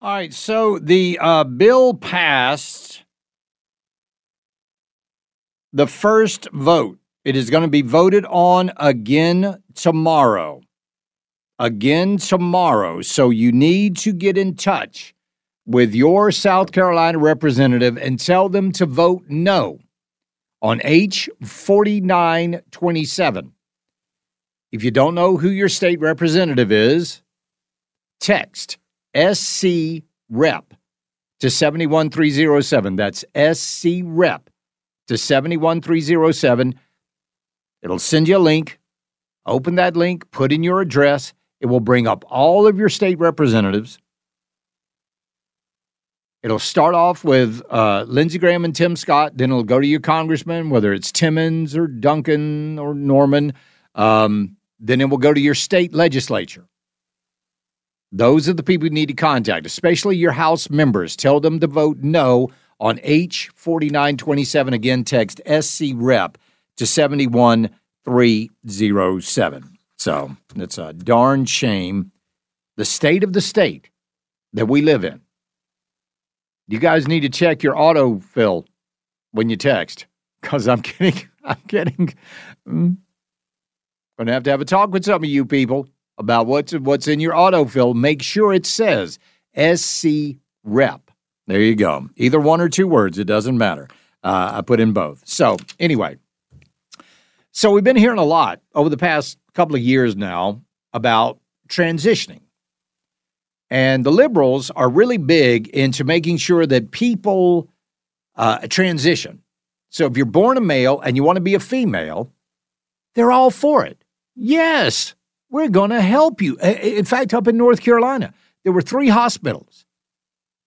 All right, so the uh, bill passed the first vote. It is going to be voted on again tomorrow. Again tomorrow. So you need to get in touch with your South Carolina representative and tell them to vote no on H4927. If you don't know who your state representative is, text SC Rep to 71307. That's SC Rep to 71307. It'll send you a link. Open that link, put in your address. It will bring up all of your state representatives. It'll start off with uh, Lindsey Graham and Tim Scott. Then it'll go to your congressman, whether it's Timmons or Duncan or Norman. Um, then it will go to your state legislature. Those are the people you need to contact, especially your House members. Tell them to vote no on H4927. Again, text SC Rep to 71307. So it's a darn shame. The state of the state that we live in. You guys need to check your autofill when you text because I'm getting, I'm getting, mm, going to have to have a talk with some of you people about what's what's in your autofill, make sure it says SC Rep. There you go. Either one or two words, it doesn't matter. Uh, I put in both. So anyway, so we've been hearing a lot over the past couple of years now about transitioning. And the liberals are really big into making sure that people uh, transition. So if you're born a male and you want to be a female, they're all for it. Yes, we're going to help you. In fact, up in North Carolina, there were three hospitals,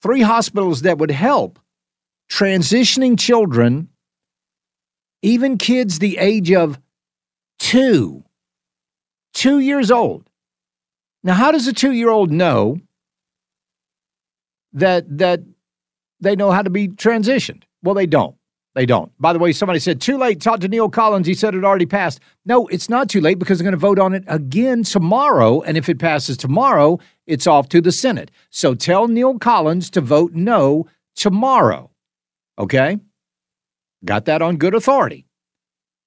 three hospitals that would help transitioning children, even kids the age of two, two years old. Now, how does a two year old know that, that they know how to be transitioned? Well, they don't. They don't. By the way, somebody said, too late. Talk to Neil Collins. He said it already passed. No, it's not too late because they're going to vote on it again tomorrow. And if it passes tomorrow, it's off to the Senate. So tell Neil Collins to vote no tomorrow. Okay? Got that on good authority.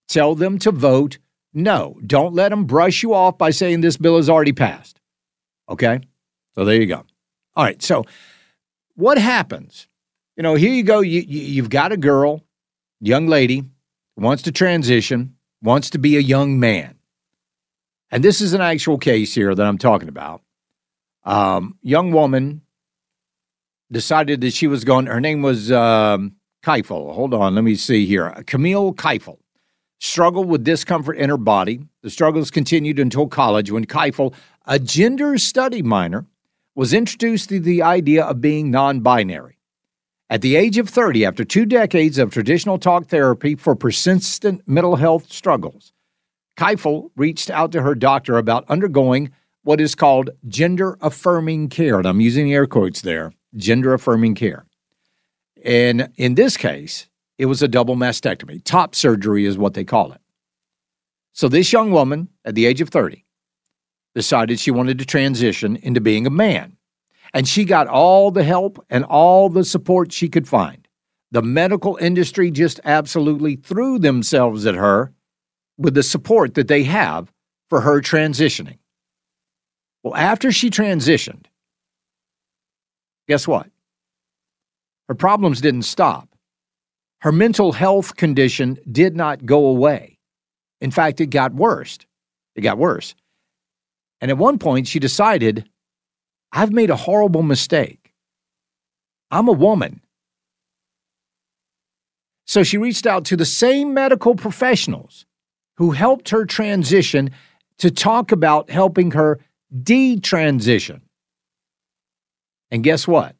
Tell them to vote no. Don't let them brush you off by saying this bill is already passed. Okay? So there you go. All right. So what happens? You know, here you go. You, you, you've got a girl young lady wants to transition, wants to be a young man. And this is an actual case here that I'm talking about. Um, young woman decided that she was going, her name was um, Kiefel. Hold on, let me see here. Camille Kiefel struggled with discomfort in her body. The struggles continued until college when Kiefel, a gender study minor, was introduced to the idea of being non binary. At the age of 30, after two decades of traditional talk therapy for persistent mental health struggles, Kiefel reached out to her doctor about undergoing what is called gender affirming care. And I'm using air quotes there gender affirming care. And in this case, it was a double mastectomy. Top surgery is what they call it. So this young woman at the age of 30 decided she wanted to transition into being a man. And she got all the help and all the support she could find. The medical industry just absolutely threw themselves at her with the support that they have for her transitioning. Well, after she transitioned, guess what? Her problems didn't stop. Her mental health condition did not go away. In fact, it got worse. It got worse. And at one point, she decided, I've made a horrible mistake. I'm a woman. So she reached out to the same medical professionals who helped her transition to talk about helping her detransition. And guess what?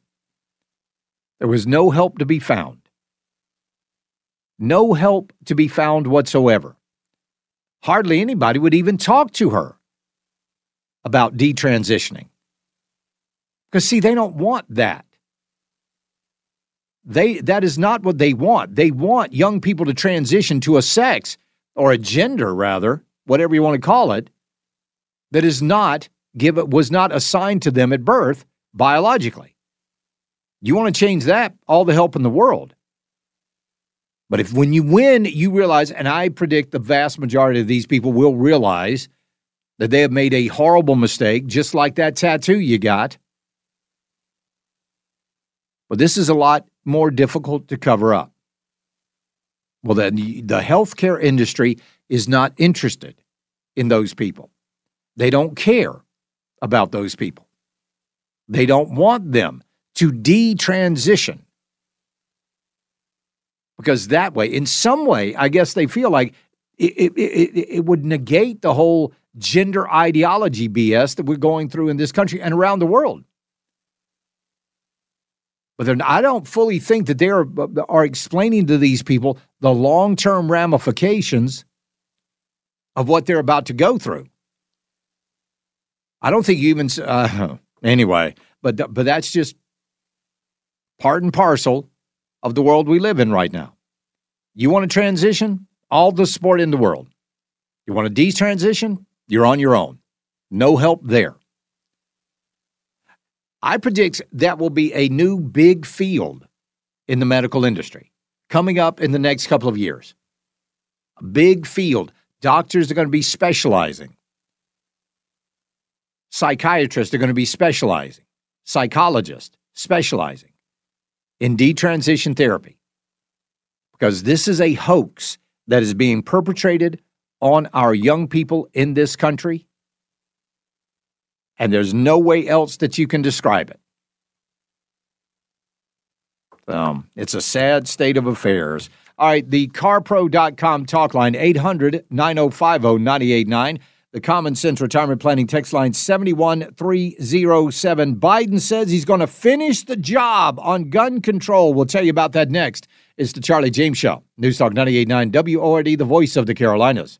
There was no help to be found. No help to be found whatsoever. Hardly anybody would even talk to her about detransitioning. Because, see, they don't want that. They, that is not what they want. They want young people to transition to a sex or a gender, rather, whatever you want to call it, that is not give was not assigned to them at birth biologically. You want to change that, all the help in the world. But if when you win, you realize, and I predict the vast majority of these people will realize that they have made a horrible mistake, just like that tattoo you got. But this is a lot more difficult to cover up. Well, then the healthcare industry is not interested in those people. They don't care about those people. They don't want them to detransition. Because that way, in some way, I guess they feel like it, it, it, it would negate the whole gender ideology BS that we're going through in this country and around the world. But I don't fully think that they are, are explaining to these people the long term ramifications of what they're about to go through. I don't think even, uh, anyway, but, but that's just part and parcel of the world we live in right now. You want to transition? All the support in the world. You want to detransition? You're on your own. No help there. I predict that will be a new big field in the medical industry coming up in the next couple of years. A big field. Doctors are going to be specializing. Psychiatrists are going to be specializing. Psychologists specializing in detransition therapy. Because this is a hoax that is being perpetrated on our young people in this country and there's no way else that you can describe it. Um, it's a sad state of affairs. All right, the carpro.com talk line 800 9050 989. The Common Sense Retirement Planning text line 71307. Biden says he's going to finish the job on gun control. We'll tell you about that next. It's the Charlie James Show. News Talk 989 WORD, the voice of the Carolinas.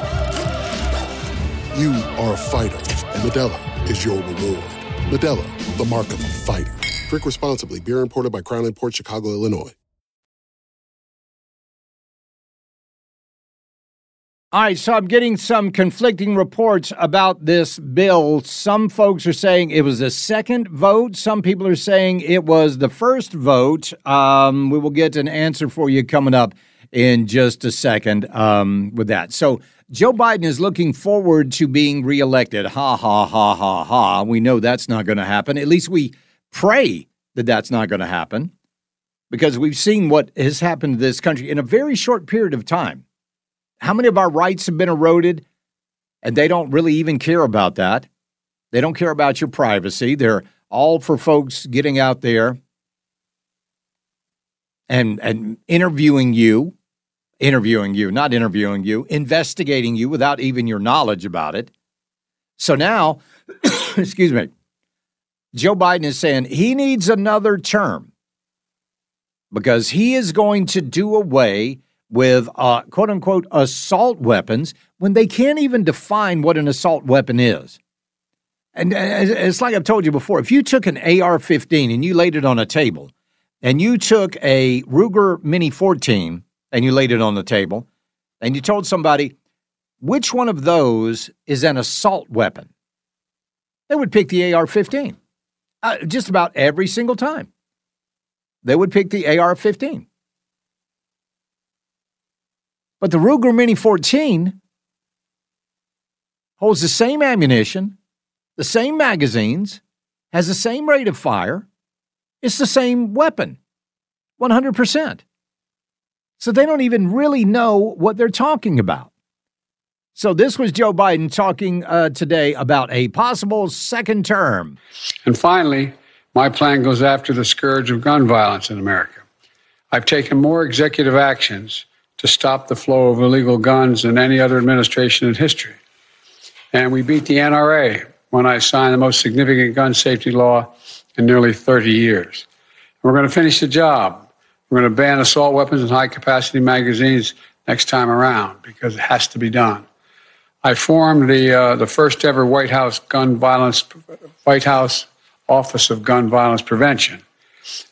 You are a fighter, and Modelo is your reward. Modelo, the mark of a fighter. Drink responsibly. Beer imported by Crown Imports Chicago, Illinois. All right, so I'm getting some conflicting reports about this bill. Some folks are saying it was the second vote. Some people are saying it was the first vote. Um, we will get an answer for you coming up in just a second um, with that. So Joe Biden is looking forward to being reelected. Ha, ha, ha, ha, ha. We know that's not going to happen. At least we pray that that's not going to happen because we've seen what has happened to this country in a very short period of time. How many of our rights have been eroded? And they don't really even care about that. They don't care about your privacy. They're all for folks getting out there and and interviewing you, interviewing you, not interviewing you, investigating you without even your knowledge about it. So now, excuse me, Joe Biden is saying he needs another term because he is going to do away with uh, quote unquote assault weapons when they can't even define what an assault weapon is. And it's like I've told you before if you took an AR 15 and you laid it on a table, and you took a Ruger Mini 14 and you laid it on the table, and you told somebody, which one of those is an assault weapon? They would pick the AR 15 uh, just about every single time. They would pick the AR 15. But the Ruger Mini 14 holds the same ammunition, the same magazines, has the same rate of fire. It's the same weapon, 100%. So they don't even really know what they're talking about. So this was Joe Biden talking uh, today about a possible second term. And finally, my plan goes after the scourge of gun violence in America. I've taken more executive actions to stop the flow of illegal guns than any other administration in history. And we beat the NRA when I signed the most significant gun safety law in nearly 30 years. We're going to finish the job. We're going to ban assault weapons and high capacity magazines next time around because it has to be done. I formed the, uh, the first ever White House gun violence, White House Office of Gun Violence Prevention.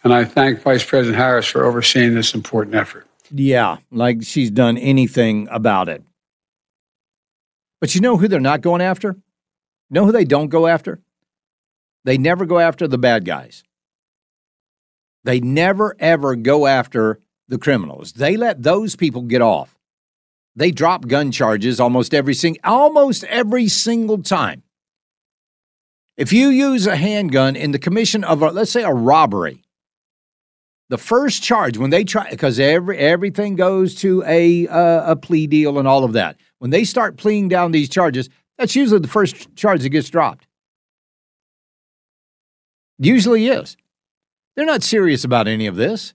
And I thank Vice President Harris for overseeing this important effort. Yeah, like she's done anything about it. But you know who they're not going after? know who they don't go after? They never go after the bad guys. They never, ever go after the criminals. They let those people get off. They drop gun charges almost every sing- almost every single time. If you use a handgun in the commission of, a, let's say, a robbery, the first charge when they try because every everything goes to a uh, a plea deal and all of that. When they start pleading down these charges, that's usually the first charge that gets dropped. Usually is. They're not serious about any of this.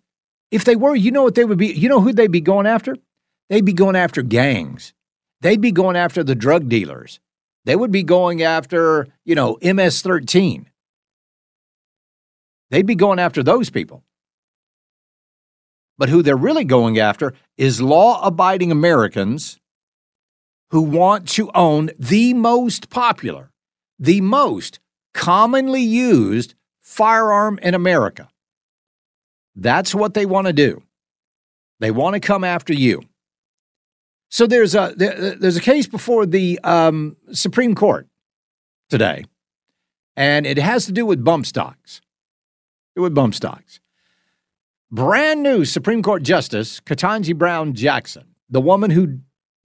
If they were, you know what they would be. You know who they'd be going after? They'd be going after gangs. They'd be going after the drug dealers. They would be going after, you know, MS 13. They'd be going after those people. But who they're really going after is law abiding Americans who want to own the most popular, the most commonly used firearm in America. That's what they want to do. They want to come after you. So there's a there's a case before the um, Supreme Court today, and it has to do with bump stocks. It with bump stocks. Brand new Supreme Court Justice Ketanji Brown Jackson, the woman who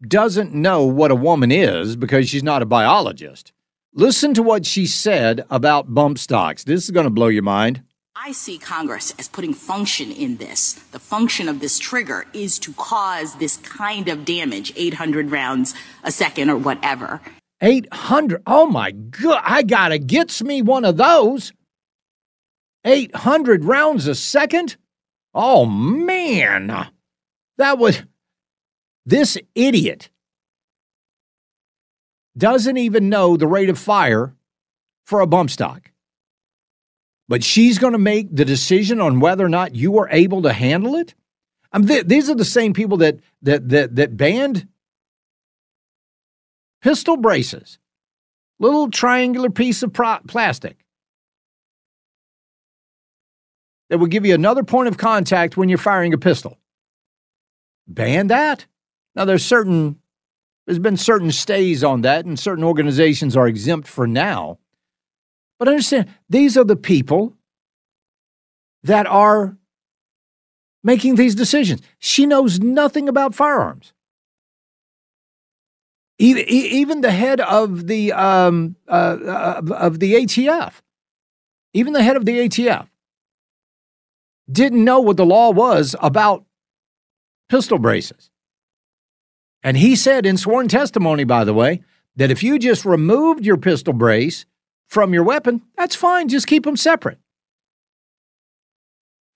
doesn't know what a woman is because she's not a biologist. Listen to what she said about bump stocks. This is going to blow your mind. I see Congress as putting function in this. The function of this trigger is to cause this kind of damage, 800 rounds a second or whatever. 800. Oh my God. I got to gets me one of those. 800 rounds a second? Oh man. That would. This idiot doesn't even know the rate of fire for a bump stock. But she's going to make the decision on whether or not you are able to handle it. I mean, th- these are the same people that that that that banned pistol braces, little triangular piece of pro- plastic that will give you another point of contact when you're firing a pistol. Ban that. Now there's certain there's been certain stays on that, and certain organizations are exempt for now. But understand, these are the people that are making these decisions. She knows nothing about firearms. Even, the head of the um, uh, of the ATF, even the head of the ATF, didn't know what the law was about pistol braces. And he said in sworn testimony, by the way, that if you just removed your pistol brace from your weapon, that's fine. Just keep them separate.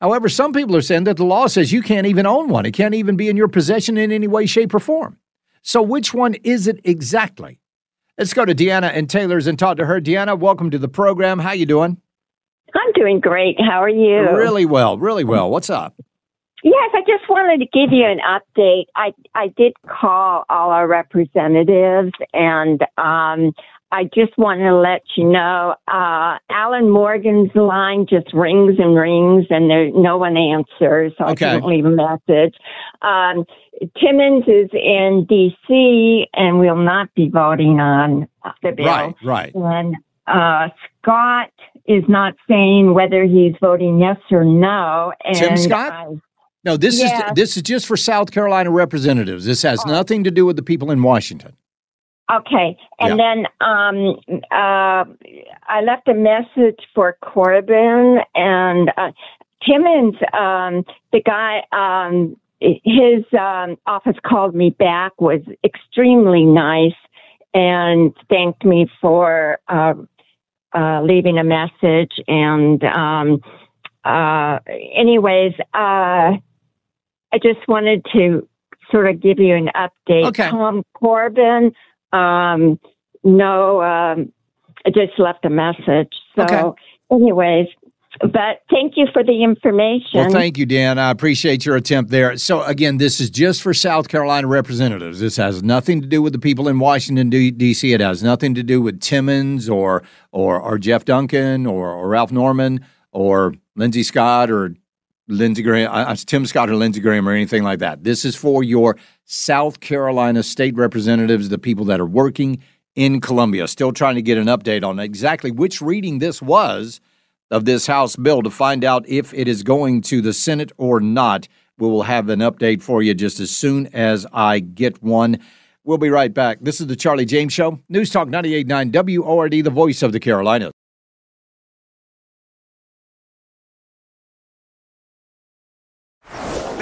However, some people are saying that the law says you can't even own one. It can't even be in your possession in any way, shape, or form. So, which one is it exactly? Let's go to Deanna and Taylors and talk to her. Deanna, welcome to the program. How you doing? I'm doing great. How are you? Really well, really well. What's up? Yes, I just wanted to give you an update. I I did call all our representatives, and um, I just want to let you know, uh, Alan Morgan's line just rings and rings, and there no one answers, so Okay. I can't leave a message. Um, Timmons is in D.C. and will not be voting on the bill. Right, right. And uh, Scott is not saying whether he's voting yes or no. And Tim Scott? I- No, this Yeah. is this is just for South Carolina representatives. This has nothing to do with the people in Washington. Okay, and then um, uh, I left a message for Corbin and uh, Timmons. Um, the guy, um, his um, office called me back, was extremely nice, and thanked me for uh, uh, leaving a message. And um, uh, anyways, uh, I just wanted to sort of give you an update. Okay. Tom Corbin, um, no, um, I just left a message. So, Okay. anyways, but thank you for the information. Well, thank you, Dan. I appreciate your attempt there. So, again, this is just for South Carolina representatives. This has nothing to do with the people in Washington, D- D.C. It has nothing to do with Timmons or or, or Jeff Duncan or, or Ralph Norman or Lindsey Scott or Lindsey Graham, uh, uh, Tim Scott or Lindsey Graham or anything like that. This is for your South Carolina state representatives, the people that are working in Columbia. Still trying to get an update on exactly which reading this was of this House bill to find out if it is going to the Senate or not. We will have an update for you just as soon as I get one. We'll be right back. This is the Charlie James Show, News Talk 98.9 WORD, the voice of the Carolinas.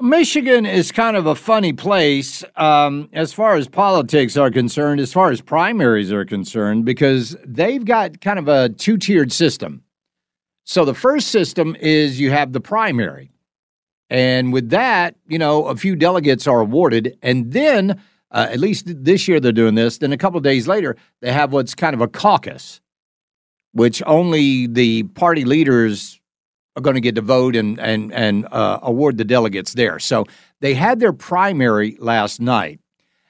Michigan is kind of a funny place um, as far as politics are concerned, as far as primaries are concerned, because they've got kind of a two tiered system. So the first system is you have the primary. And with that, you know, a few delegates are awarded. And then, uh, at least this year they're doing this. Then a couple days later, they have what's kind of a caucus, which only the party leaders are going to get to vote and and and uh, award the delegates there. So they had their primary last night,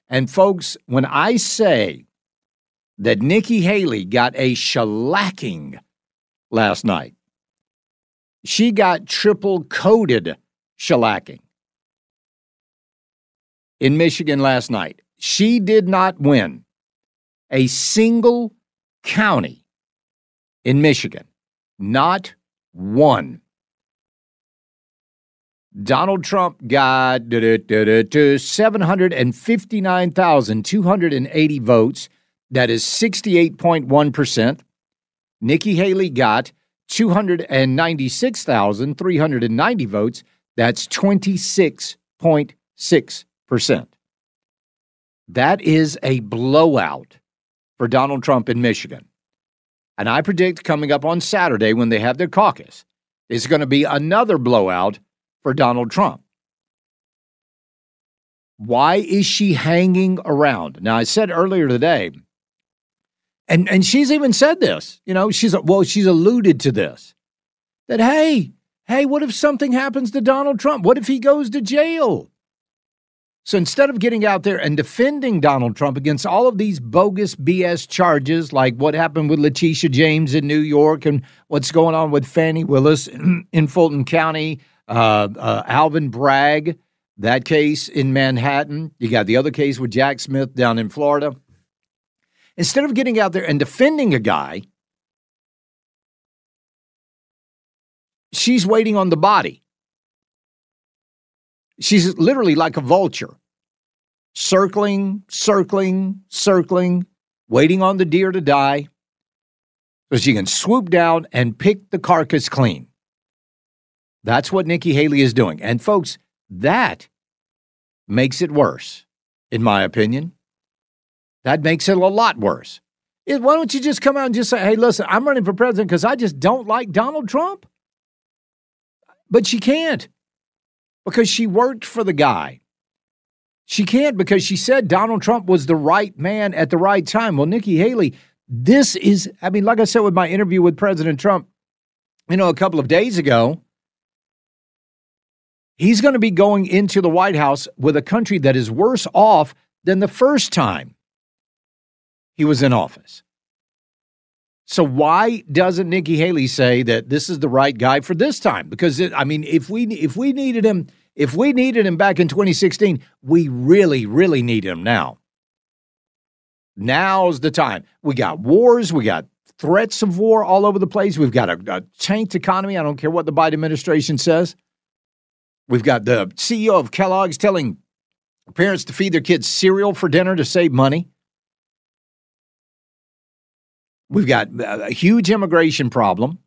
and folks, when I say that Nikki Haley got a shellacking last night, she got triple coated shellacking. in Michigan last night. She did not win a single county in Michigan. Not one. Donald Trump got 759,280 votes. That is 68.1%. Nikki Haley got 296,390 votes. That's 26.6%. That is a blowout for Donald Trump in Michigan. And I predict coming up on Saturday when they have their caucus, is going to be another blowout for Donald Trump. Why is she hanging around? Now, I said earlier today, and, and she's even said this, you know, she's, well, she's alluded to this that, hey, hey, what if something happens to Donald Trump? What if he goes to jail? So instead of getting out there and defending Donald Trump against all of these bogus BS charges, like what happened with Letitia James in New York and what's going on with Fani Willis in Fulton County, uh, uh, Alvin Bragg, that case in Manhattan. You got the other case with Jack Smith down in Florida. Instead of getting out there and defending a guy, she's waiting on the body. She's literally like a vulture, circling, circling, circling, waiting on the deer to die so she can swoop down and pick the carcass clean. That's what Nikki Haley is doing. And folks, that makes it worse, in my opinion. That makes it a lot worse. It, why don't you just come out and just say, hey, listen, I'm running for president because I just don't like Donald Trump? But she can't because she worked for the guy. She can't because she said Donald Trump was the right man at the right time. Well, Nikki Haley, this is, I mean, like I said with my interview with President Trump, you know, a couple of days ago, He's going to be going into the White House with a country that is worse off than the first time he was in office. So why doesn't Nikki Haley say that this is the right guy for this time? Because it, I mean, if we if we needed him, if we needed him back in 2016, we really, really need him now. Now's the time. We got wars, we got threats of war all over the place. We've got a, a tanked economy. I don't care what the Biden administration says. We've got the CEO of Kellogg's telling parents to feed their kids cereal for dinner to save money. We've got a huge immigration problem.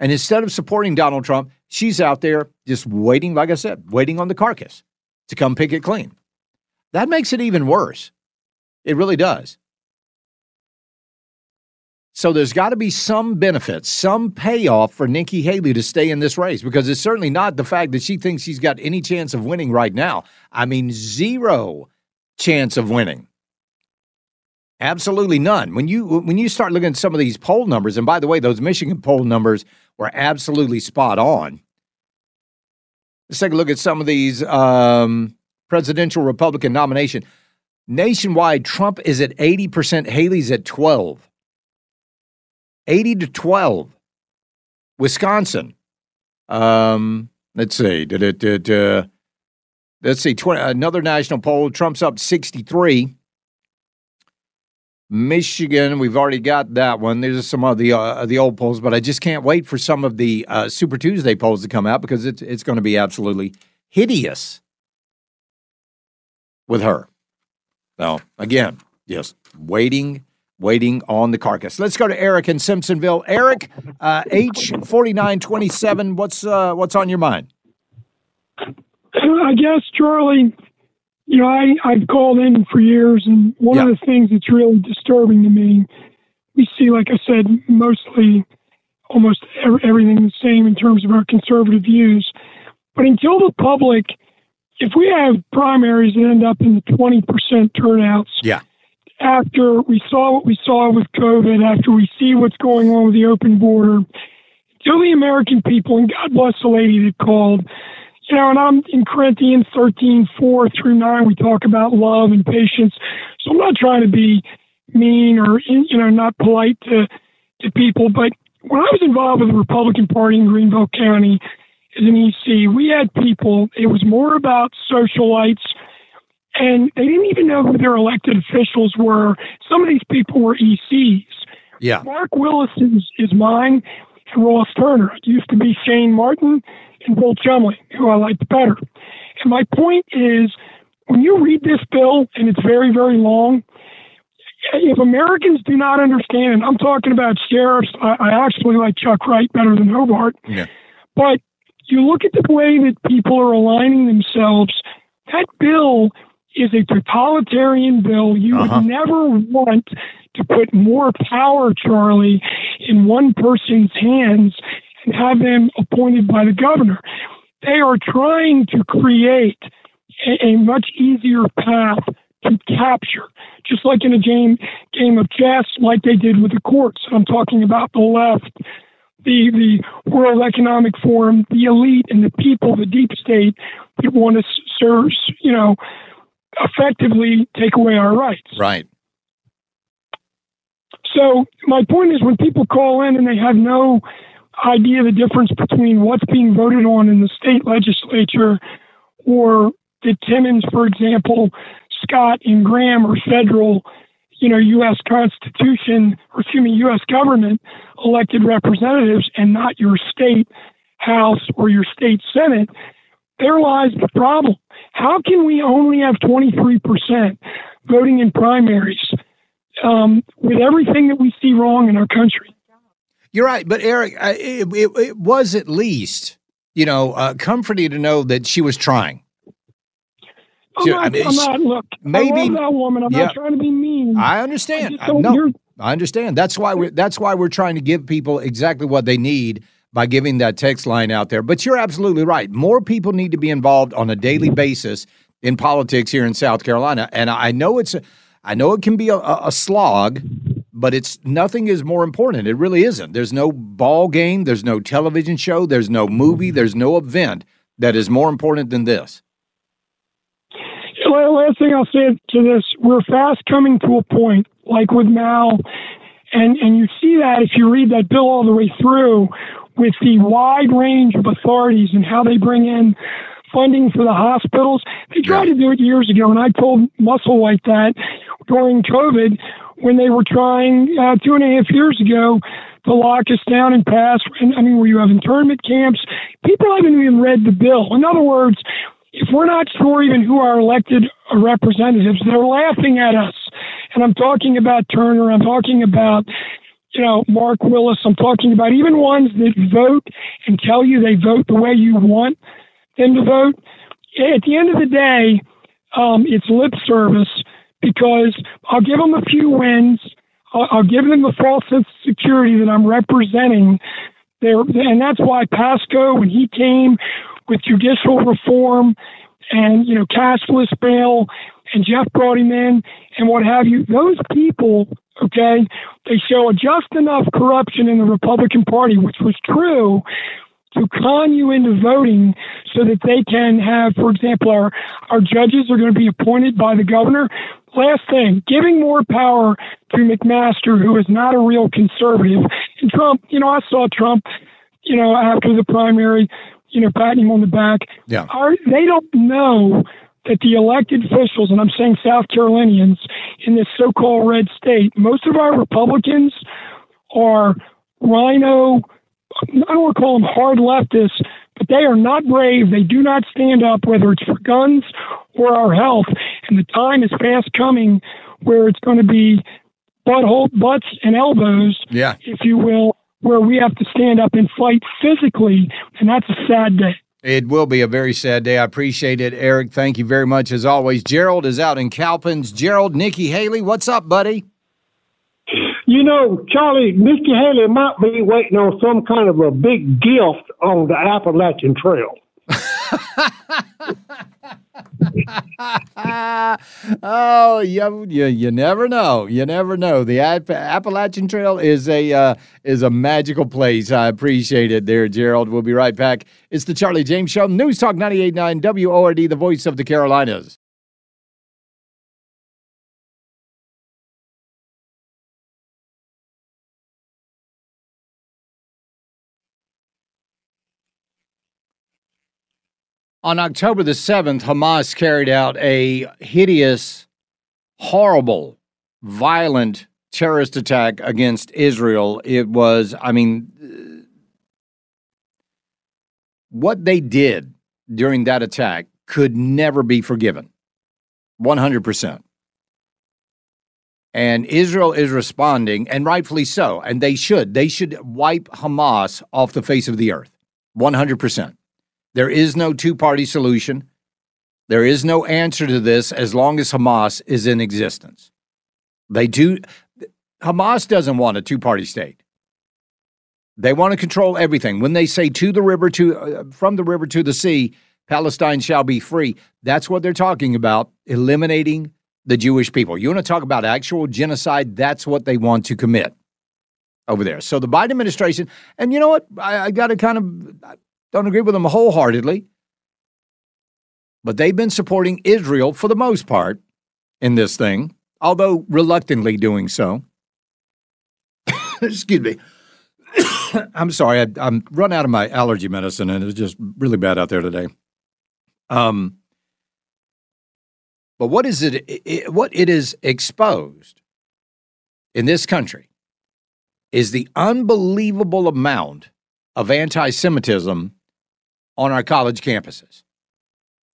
And instead of supporting Donald Trump, she's out there just waiting, like I said, waiting on the carcass to come pick it clean. That makes it even worse. It really does. So there's got to be some benefit, some payoff for Nikki Haley to stay in this race because it's certainly not the fact that she thinks she's got any chance of winning right now. I mean, zero chance of winning. Absolutely none. When you when you start looking at some of these poll numbers, and by the way, those Michigan poll numbers were absolutely spot on. Let's take a look at some of these um, presidential Republican nomination. Nationwide, Trump is at 80%, Haley's at 12. 80 to 12. Wisconsin. Um, let's see. let's see. 20, another national poll. Trump's up 63. Michigan, we've already got that one. There's some of the uh, the old polls, but I just can't wait for some of the uh, Super Tuesday polls to come out because it's it's going to be absolutely hideous with her. So again, just waiting waiting on the carcass. Let's go to Eric in Simpsonville. Eric, uh, H forty nine twenty seven. What's uh, what's on your mind? I guess Charlie, you know, I I've called in for years, and one yeah. of the things that's really disturbing to me, we see, like I said, mostly almost everything the same in terms of our conservative views. But until the public, if we have primaries that end up in the 20% turnouts, yeah after we saw what we saw with COVID, after we see what's going on with the open border, until the American people, and God bless the lady that called, you know, and I'm in Corinthians 13, 4 through 9, we talk about love and patience. So I'm not trying to be mean or, you know, not polite to, to people, but when I was involved with the Republican Party in Greenville County, as an EC, we had people, it was more about socialites, and they didn't even know who their elected officials were. Some of these people were ECs. Yeah. Mark Willis is, is mine, and Ross Turner. It used to be Shane Martin and Bill Chumley, who I liked better. And my point is, when you read this bill, and it's very, very long, if Americans do not understand, and I'm talking about sheriffs, I, I actually like Chuck Wright better than Hobart. Yeah. But you look at the way that people are aligning themselves, that bill is a totalitarian bill. You Uh-huh. would never want to put more power, Charlie, in one person's hands and have them appointed by the governor. They are trying to create a, a much easier path to capture, just like in a game game of chess, like they did with the courts. I'm talking about the left, the the World Economic Forum, the elite, and the people, the deep state that want to serve, you know, effectively take away our rights. Right. So my point is, when people call in and they have no idea the difference between what's being voted on in the state legislature or the Timmons, for example, Scott and Graham or federal, you know, U.S. Constitution or excuse me, U.S. government elected representatives and not your state House or your state Senate, there lies the problem. How can we only have 23% voting in primaries um, with everything that we see wrong in our country? You're right, but Eric, I- it, it, it was at least you know uh, comforting to know that she was trying. I'm, not, I mean, I'm not. Look, maybe- I love that woman. I'm yeah. not trying to be mean. I understand. I, no, I understand. That's why we're that's why we're trying to give people exactly what they need by giving that text line out there. But you're absolutely right. More people need to be involved on a daily basis in politics here in South Carolina. And I know it's I know it can be a, a slog, but it's nothing is more important. It really isn't. There's no ball game, there's no television show, there's no movie, there's no event that is more important than this. La- last thing I'll say to this, we're fast coming to a point, like with Mal, and, and you see that if you read that bill all the way through with the wide range of authorities and how they bring in funding for the hospitals. They tried to do it years ago, and I told Musselwhite that during COVID when they were trying uh, two and a half years ago to lock us down and pass. And I mean, where you have internment camps, people haven't even read the bill. In other words, if we're not sure even who our elected representatives, they're laughing at us. And I'm talking about Turner. I'm talking about, you know, Mark Willis. I'm talking about even ones that vote and tell you they vote the way you want them to vote. At the end of the day, um, it's lip service because I'll give them a few wins. I'll, I'll give them the false sense of security that I'm representing. There, and that's why Pascoe, when he came with judicial reform and you know cashless bail, and Jeff brought him in and what have you, those people, okay, they show just enough corruption in the Republican Party, which was true, to con you into voting so that they can have, for example, our, our judges are going to be appointed by the governor. Last thing, giving more power to McMaster, who is not a real conservative. And Trump, you know, I saw Trump, you know, after the primary, you know, patting him on the back. Yeah. Are, they don't know that the elected officials, and I'm saying South Carolinians in this so called red state, most of our Republicans are RINO I don't want to call them hard leftists, but they are not brave. They do not stand up, whether it's for guns or our health. And the time is fast coming where it's going to be butthole, butts and elbows, Yeah. if you will, where we have to stand up and fight physically. And that's a sad day. It will be a very sad day. I appreciate it, Eric. Thank you very much as always. Gerald is out in Cowpens. Gerald, Nikki Haley, what's up, buddy? You know, Charlie, Nikki Haley might be waiting on some kind of a big gift on the Appalachian Trail. oh, you, you you never know. You never know. The App- Appalachian Trail is a uh, is a magical place. I appreciate it, there, Gerald. We'll be right back. It's the Charlie James Show, News Talk 98.9 WORD, the voice of the Carolinas. On October the 7th, Hamas carried out a hideous, horrible, violent terrorist attack against Israel. It was, I mean, what they did during that attack could never be forgiven. 100%. And Israel is responding, and rightfully so. And they should. They should wipe Hamas off the face of the earth. 100%. There is no two party solution. There is no answer to this as long as Hamas is in existence. They do. Hamas doesn't want a two party state. They want to control everything. When they say to the river to uh, from the river to the sea, Palestine shall be free. That's what they're talking about, eliminating the Jewish people. You want to talk about actual genocide? That's what they want to commit over there. So the Biden administration, and you know what? I, I got to kind of don't agree with them wholeheartedly, but they've been supporting Israel for the most part in this thing, although reluctantly doing so. Excuse me. I'm sorry. I, I'm run out of my allergy medicine, and it's just really bad out there today. Um, but what is it, it? What it is exposed in this country is the unbelievable amount of anti-Semitism on our college campuses.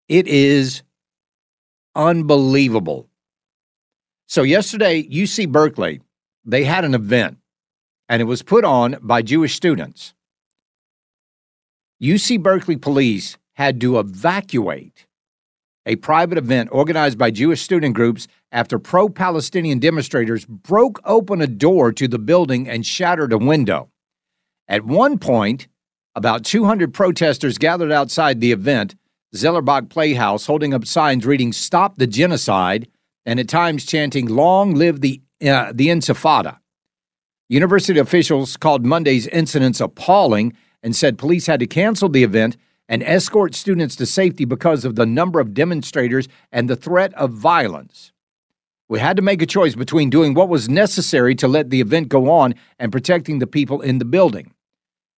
It is unbelievable. So yesterday, UC Berkeley, they had an event and it was put on by Jewish students. UC Berkeley police had to evacuate a private event organized by Jewish student groups after pro Palestinian demonstrators broke open a door to the building and shattered a window. At one point, about 200 protesters gathered outside the event, Zellerbach Playhouse, holding up signs reading Stop the Genocide and at times chanting Long live the, uh, the Intifada. University officials called Monday's incidents appalling and said police had to cancel the event and escort students to safety because of the number of demonstrators and the threat of violence. We had to make a choice between doing what was necessary to let the event go on and protecting the people in the building.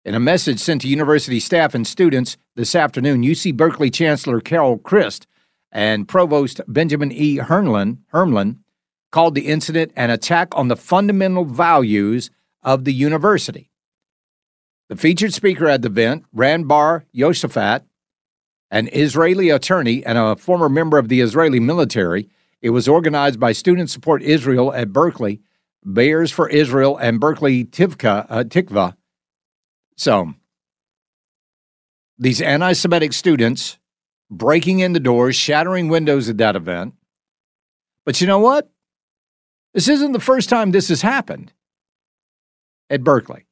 In a message sent to university staff and students this afternoon, UC Berkeley Chancellor Carol Christ and Provost Benjamin E. Hermlin, Hermlin called the incident an attack on the fundamental values of the university. The featured speaker at the event, Ran Bar Yoshafat, an Israeli attorney and a former member of the Israeli military. It was organized by Student Support Israel at Berkeley, Bears for Israel, and Berkeley Tivka, uh, Tikva. So, these anti Semitic students breaking in the doors, shattering windows at that event. But you know what? This isn't the first time this has happened at Berkeley.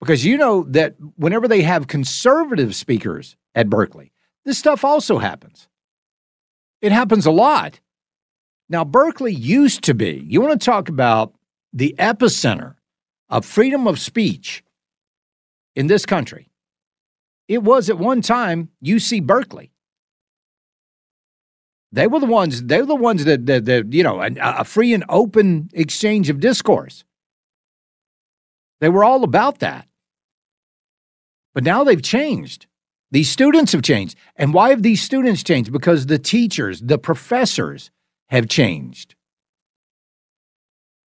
Because you know that whenever they have conservative speakers at Berkeley, this stuff also happens. It happens a lot. Now, Berkeley used to be, you want to talk about the epicenter of freedom of speech in this country. It was at one time UC Berkeley. They were the ones. They were the ones that, that, that you know, a, a free and open exchange of discourse. They were all about that. But now they've changed. These students have changed. And why have these students changed? Because the teachers, the professors have changed.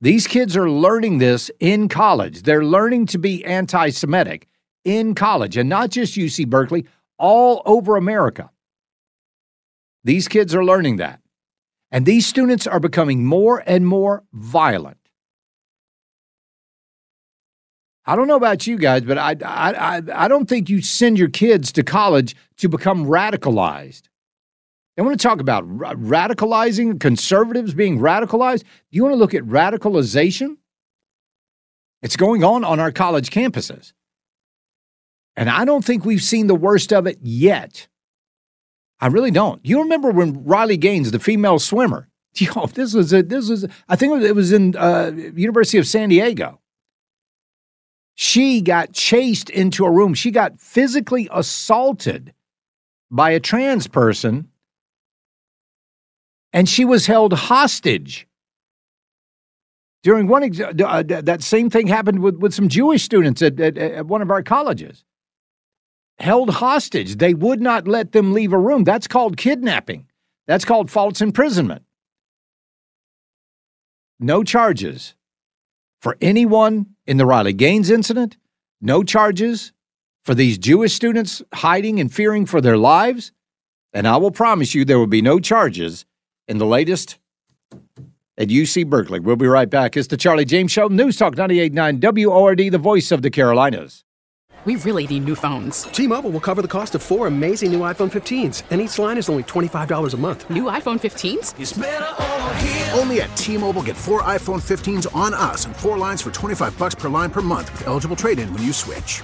These kids are learning this in college. They're learning to be anti Semitic in college, and not just UC Berkeley, all over America. These kids are learning that. And these students are becoming more and more violent. I don't know about you guys, but I, I, I, I don't think you send your kids to college to become radicalized. I want to talk about radicalizing, conservatives being radicalized. Do you want to look at radicalization? It's going on on our college campuses. And I don't think we've seen the worst of it yet. I really don't. You remember when Riley Gaines, the female swimmer, know, this was a, this was I think it was in uh, University of San Diego. She got chased into a room. She got physically assaulted by a trans person, and she was held hostage. During one, ex- uh, that same thing happened with, with some Jewish students at, at, at one of our colleges. held hostage. They would not let them leave a room. That's called kidnapping. That's called false imprisonment. No charges for anyone in the Riley Gaines incident, no charges for these Jewish students hiding and fearing for their lives. And I will promise you there will be no charges in the latest at UC Berkeley. We'll be right back. It's the Charlie James Show, News Talk 98.9 WORD, the voice of the Carolinas. We really need new phones. T-Mobile will cover the cost of four amazing new iPhone 15s, and each line is only $25 a month. New iPhone 15s? Only at T-Mobile get four iPhone 15s on us and four lines for 25 bucks per line per month with eligible trade-in when you switch.